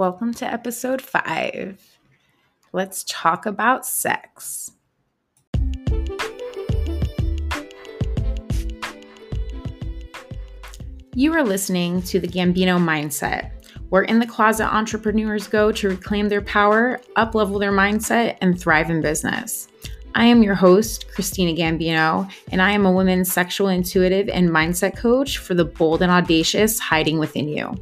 Welcome to episode five. Let's talk about sex. You are listening to the Gambino Mindset, where in the closet entrepreneurs go to reclaim their power, uplevel their mindset, and thrive in business. I am your host, Cristina Gambino, and I am a women's sexual intuitive and mindset coach for the bold and audacious hiding within you.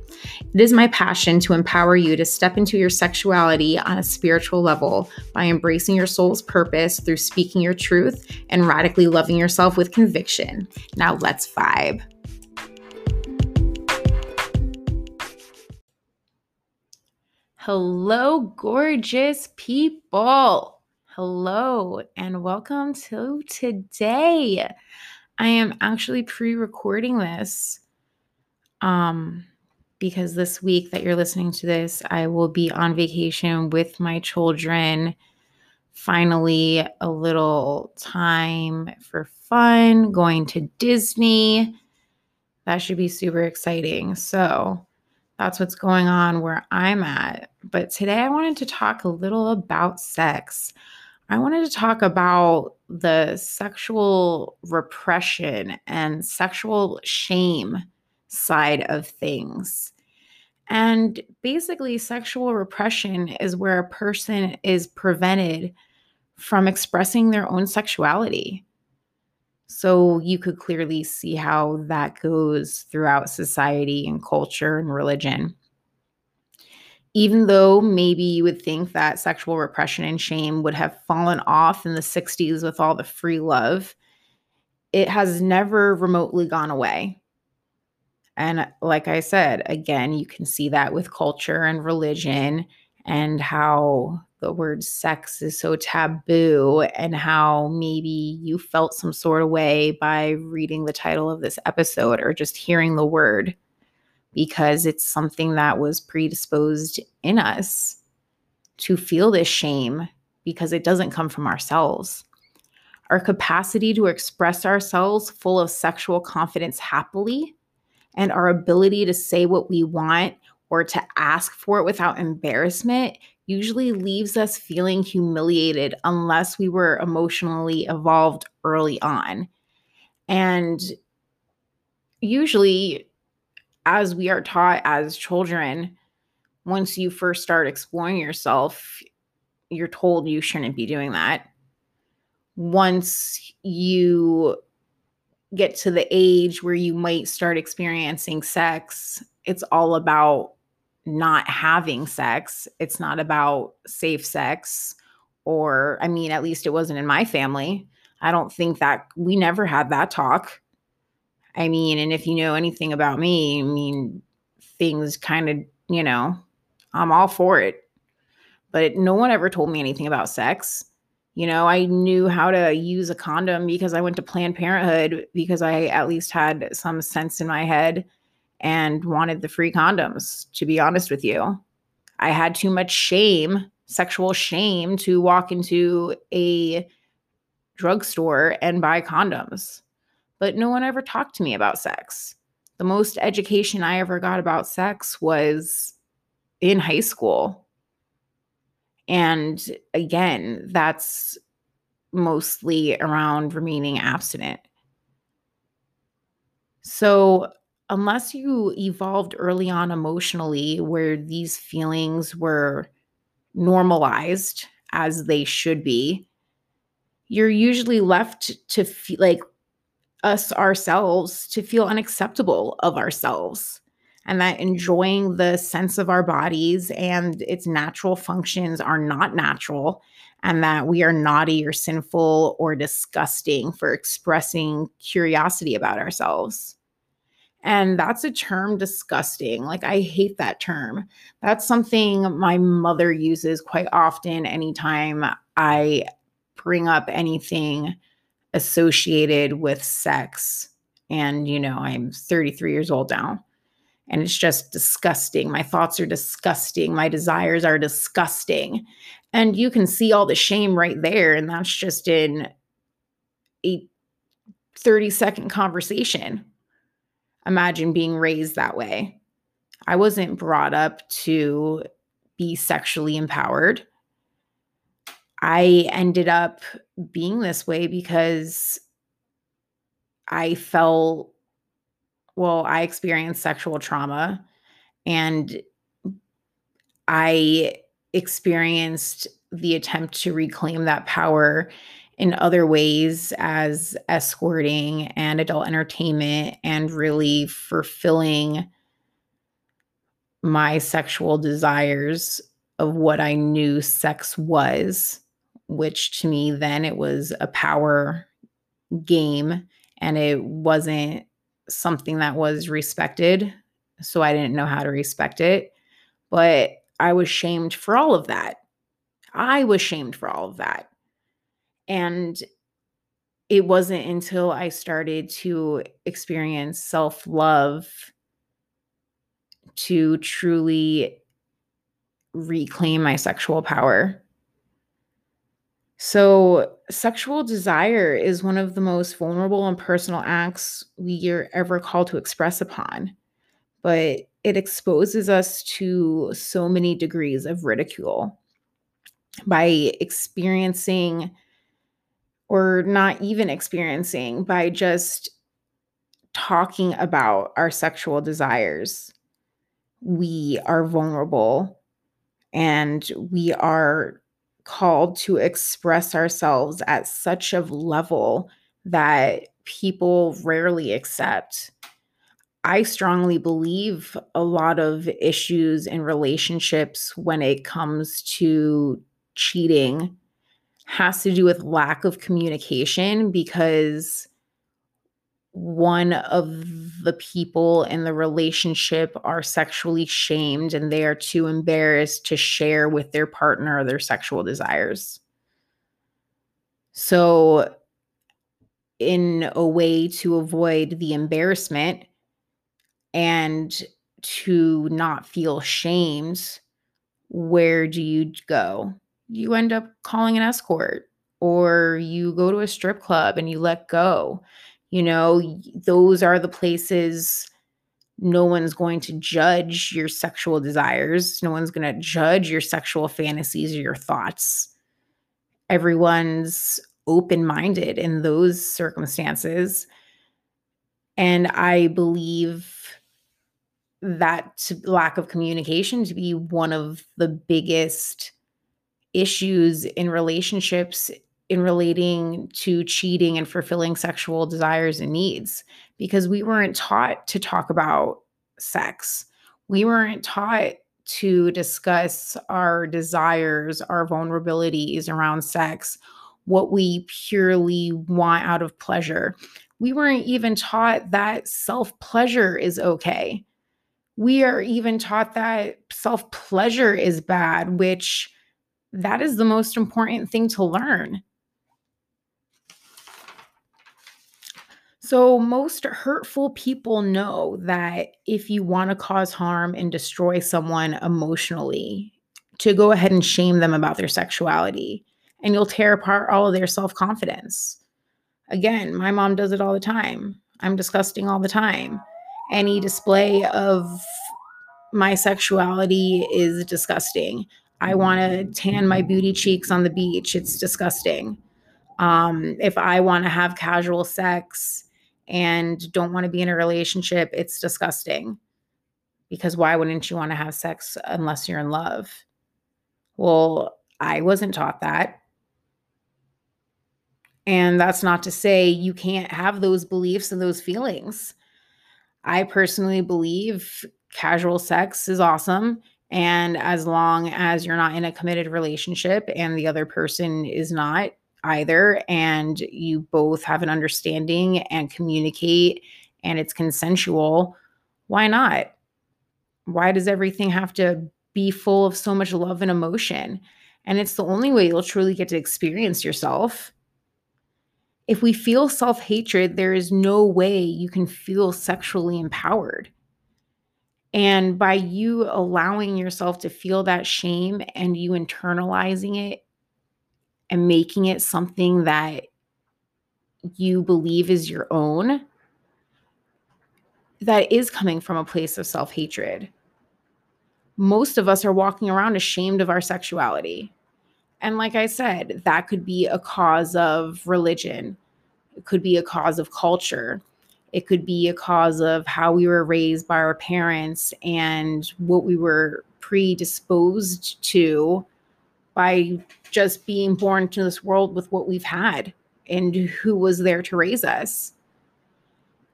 It is my passion to empower you to step into your sexuality on a spiritual level by embracing your soul's purpose through speaking your truth and radically loving yourself with conviction. Now let's vibe. Hello, gorgeous people. Hello and welcome to today. I am actually pre-recording this um because this week that you're listening to this, I will be on vacation with my children. Finally, a little time for fun, going to Disney. That should be super exciting. So, that's what's going on where I'm at. But today I wanted to talk a little about sex. I wanted to talk about the sexual repression and sexual shame side of things. And basically, sexual repression is where a person is prevented from expressing their own sexuality. So you could clearly see how that goes throughout society and culture and religion even though maybe you would think that sexual repression and shame would have fallen off in the 60s with all the free love, it has never remotely gone away. And uh, like I said, again, you can see that with culture and religion and how the word sex is so taboo and how maybe you felt some sort of way by reading the title of this episode or just hearing the word because it's something that was predisposed in us to feel this shame because it doesn't come from ourselves. Our capacity to express ourselves full of sexual confidence happily and our ability to say what we want or to ask for it without embarrassment usually leaves us feeling humiliated unless we were emotionally evolved early on. And usually as we are taught as children, once you first start exploring yourself, you're told you shouldn't be doing that. Once you get to the age where you might start experiencing sex, it's all about not having sex. It's not about safe sex. Or, I mean, at least it wasn't in my family. I don't think that we never had that talk. I mean, and if you know anything about me, I mean, things kind of, you know, I'm all for it. But no one ever told me anything about sex. You know, I knew how to use a condom because I went to Planned Parenthood because I at least had some sense in my head and wanted the free condoms, to be honest with you. I had too much shame, sexual shame, to walk into a drugstore and buy condoms but no one ever talked to me about sex. The most education I ever got about sex was in high school. And again, that's mostly around remaining abstinent. So, unless you evolved early on emotionally, where these feelings were normalized as they should be, you're usually left to feel like us ourselves to feel unacceptable of ourselves and that enjoying the sense of our bodies and its natural functions are not natural and that we are naughty or sinful or disgusting for expressing curiosity about ourselves. And that's a term disgusting. Like, I hate that term. That's something my mother uses quite often anytime I bring up anything associated with sex. And, you know, I'm 33 years old now. And it's just disgusting. My thoughts are disgusting. My desires are disgusting. And you can see all the shame right there. And that's just in a 30 second conversation. Imagine being raised that way. I wasn't brought up to be sexually empowered. I ended up being this way because I felt, well, I experienced sexual trauma and I experienced the attempt to reclaim that power in other ways as escorting and adult entertainment and really fulfilling my sexual desires of what I knew sex was, which to me then it was a power game and it wasn't something that was respected. So I didn't know how to respect it. But I was shamed for all of that. I was shamed for all of that. And it wasn't until I started to experience self love to truly reclaim my sexual power. So, sexual desire is one of the most vulnerable and personal acts we are ever called to express upon, but it exposes us to so many degrees of ridicule by experiencing or not even experiencing by just talking about our sexual desires. We are vulnerable and we are called to express ourselves at such a level that people rarely accept. I strongly believe a lot of issues in relationships when it comes to cheating has to do with lack of communication because one of the people in the relationship are sexually shamed and they are too embarrassed to share with their partner their sexual desires. So, in a way to avoid the embarrassment and to not feel shamed, where do you go? you end up calling an escort or you go to a strip club and you let go. You know, those are the places no one's going to judge your sexual desires. No one's going to judge your sexual fantasies or your thoughts. Everyone's open minded in those circumstances. And I believe that lack of communication to be one of the biggest issues in relationships in relating to cheating and fulfilling sexual desires and needs because we weren't taught to talk about sex. We weren't taught to discuss our desires, our vulnerabilities around sex, what we purely want out of pleasure. We weren't even taught that self pleasure is okay. We are even taught that self pleasure is bad, which that is the most important thing to learn. So, most hurtful people know that if you want to cause harm and destroy someone emotionally, to go ahead and shame them about their sexuality, and you'll tear apart all of their self confidence. Again, my mom does it all the time. I'm disgusting all the time. Any display of my sexuality is disgusting. I want to tan my booty cheeks on the beach. It's disgusting. Um, if I want to have casual sex and don't want to be in a relationship, it's disgusting. Because why wouldn't you want to have sex unless you're in love? Well, I wasn't taught that. And that's not to say you can't have those beliefs and those feelings. I personally believe casual sex is awesome and as long as you're not in a committed relationship and the other person is not either, and you both have an understanding and communicate and it's consensual, why not? Why does everything have to be full of so much love and emotion? And it's the only way you'll truly get to experience yourself. If we feel self hatred, there is no way you can feel sexually empowered. And by you allowing yourself to feel that shame and you internalizing it and making it something that you believe is your own, that is coming from a place of self hatred. most of us are walking around ashamed of our sexuality. And like I said, that could be a cause of religion, it could be a cause of culture, it could be a cause of how we were raised by our parents and what we were predisposed to by just being born into this world with what we've had and who was there to raise us.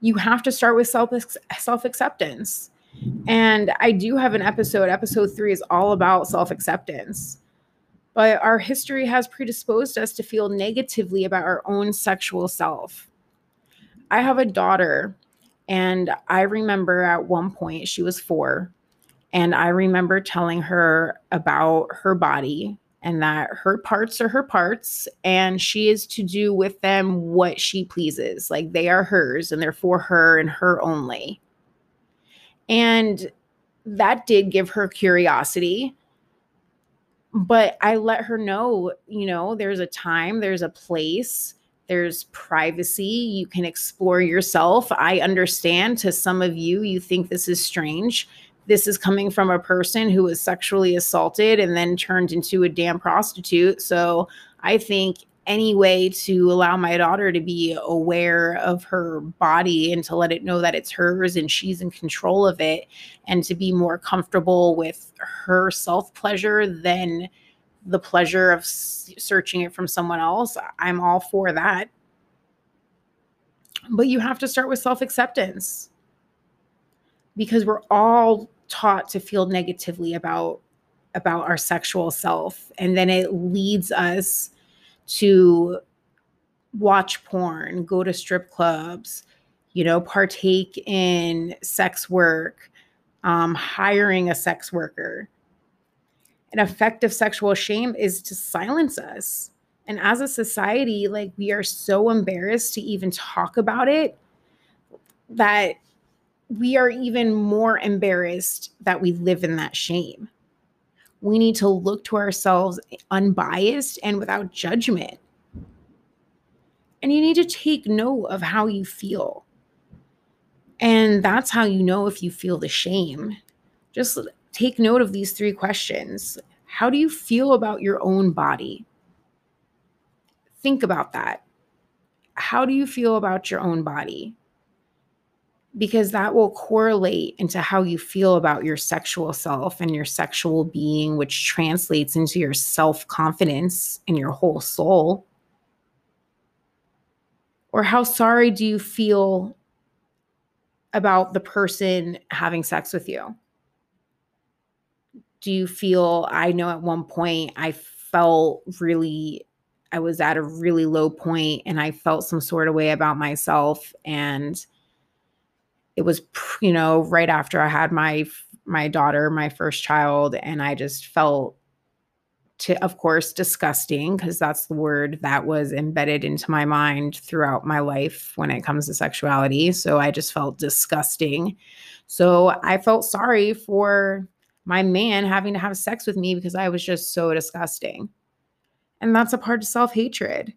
You have to start with self self acceptance. And I do have an episode, episode 3 is all about self-acceptance. But our history has predisposed us to feel negatively about our own sexual self. I have a daughter and I remember at one point she was 4 and I remember telling her about her body and that her parts are her parts and she is to do with them what she pleases. Like they are hers and they're for her and her only. And that did give her curiosity. But I let her know, you know, there's a time, there's a place, there's privacy. You can explore yourself. I understand to some of you, you think this is strange this is coming from a person who was sexually assaulted and then turned into a damn prostitute. So I think any way to allow my daughter to be aware of her body and to let it know that it's hers and she's in control of it and to be more comfortable with her self pleasure than the pleasure of searching it from someone else, I'm all for that. But you have to start with self acceptance because we're all taught to feel negatively about about our sexual self. And then it leads us to watch porn go to strip clubs you know partake in sex work um, hiring a sex worker. An effective sexual shame is to silence us. And as a society like we are so embarrassed to even talk about it that we are even more embarrassed that we live in that shame. We need to look to ourselves unbiased and without judgment. And you need to take note of how you feel. And that's how you know if you feel the shame. Just take note of these three questions. How do you feel about your own body? Think about that. How do you feel about your own body? Because that will correlate into how you feel about your sexual self and your sexual being, which translates into your self confidence in your whole soul. Or how sorry do you feel about the person having sex with you? Do you feel, I know at one point I felt really, I was at a really low point and I felt some sort of way about myself. And it was you know right after i had my my daughter my first child and i just felt to of course disgusting because that's the word that was embedded into my mind throughout my life when it comes to sexuality. So i just felt disgusting. So i felt sorry for my man having to have sex with me because i was just so disgusting. And that's a part of self-hatred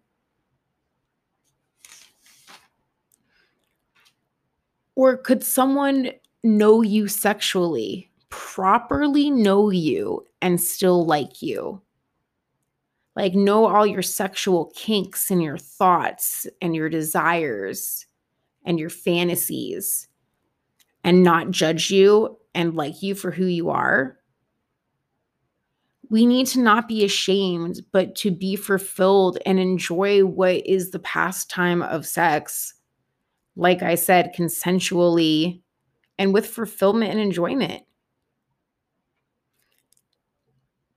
Or could someone know you sexually, properly know you, and still like you? Like, know all your sexual kinks and your thoughts and your desires and your fantasies and not judge you and like you for who you are. We need to not be ashamed, but to be fulfilled and enjoy what is the pastime of sex like I said, consensually and with fulfillment and enjoyment.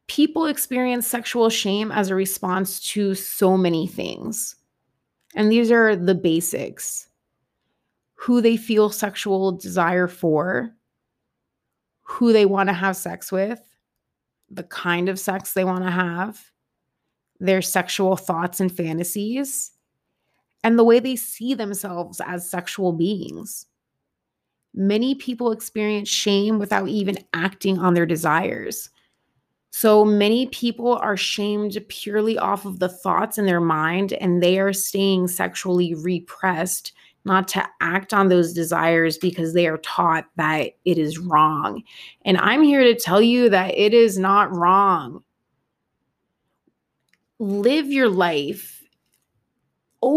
People experience sexual shame as a response to so many things. And these are the basics. Who they feel sexual desire for, who they want to have sex with, the kind of sex they want to have, their sexual thoughts and fantasies, and the way they see themselves as sexual beings. Many people experience shame without even acting on their desires. So many people are shamed purely off of the thoughts in their mind, and they are staying sexually repressed not to act on those desires because they are taught that it is wrong. And I'm here to tell you that it is not wrong. Live your life,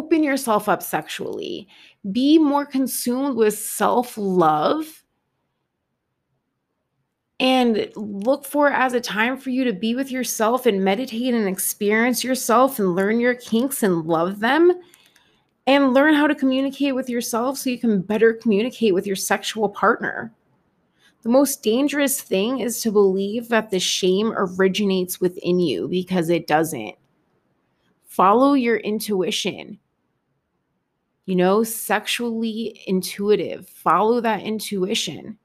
open yourself up sexually, be more consumed with self love. And look for as a time for you to be with yourself and meditate and experience yourself and learn your kinks and love them and learn how to communicate with yourself so you can better communicate with your sexual partner. The most dangerous thing is to believe that the shame originates within you because it doesn't. Follow your intuition. You know, sexually intuitive. Follow that intuition.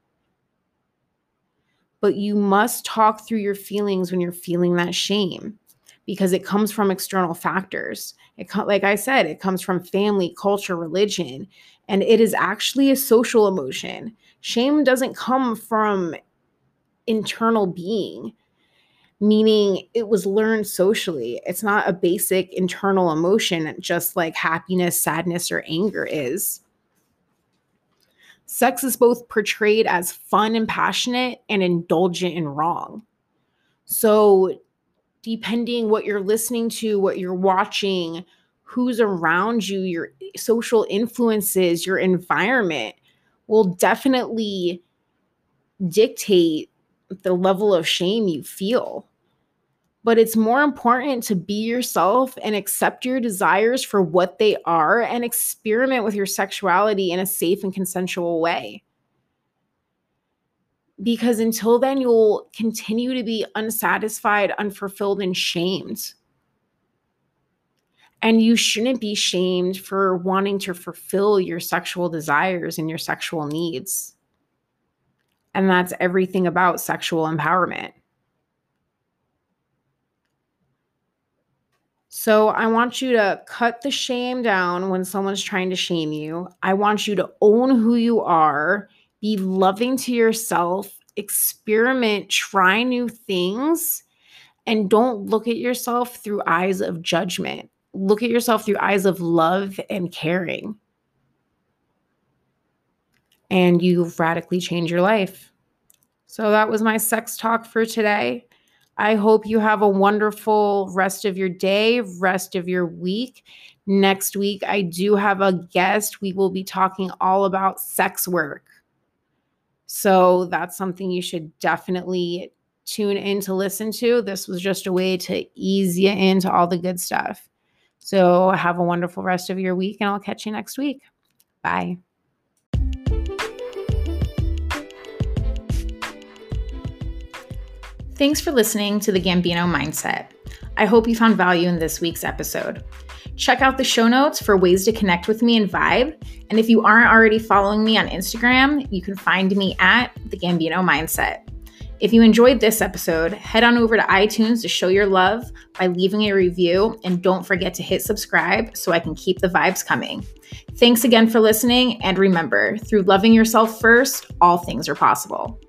But you must talk through your feelings when you're feeling that shame because it comes from external factors. It like I said, it comes from family, culture, religion, and it is actually a social emotion. Shame doesn't come from internal being, meaning it was learned socially. It's not a basic internal emotion, just like happiness, sadness, or anger is. Sex is both portrayed as fun and passionate and indulgent and wrong. So depending what you're listening to, what you're watching, who's around you, your social influences, your environment will definitely dictate the level of shame you feel. But it's more important to be yourself and accept your desires for what they are and experiment with your sexuality in a safe and consensual way because until then, you'll continue to be unsatisfied, unfulfilled, and shamed. And you shouldn't be shamed for wanting to fulfill your sexual desires and your sexual needs. And that's everything about sexual empowerment. So I want you to cut the shame down when someone's trying to shame you. I want you to own who you are be loving to yourself, experiment, try new things, and don't look at yourself through eyes of judgment. Look at yourself through eyes of love and caring. And you radically change your life. So that was my sex talk for today. I hope you have a wonderful rest of your day, rest of your week. Next week, I do have a guest. We will be talking all about sex work. So that's something you should definitely tune in to listen to. This was just a way to ease you into all the good stuff. So have a wonderful rest of your week, and I'll catch you next week. Bye. Thanks for listening to the Gambino Mindset. I hope you found value in this week's episode. Check out the show notes for ways to connect with me and vibe. And if you aren't already following me on Instagram, you can find me at the Gambino Mindset. If you enjoyed this episode, head on over to iTunes to show your love by leaving a review and don't forget to hit subscribe so I can keep the vibes coming. Thanks again for listening, and remember, through loving yourself first, all things are possible.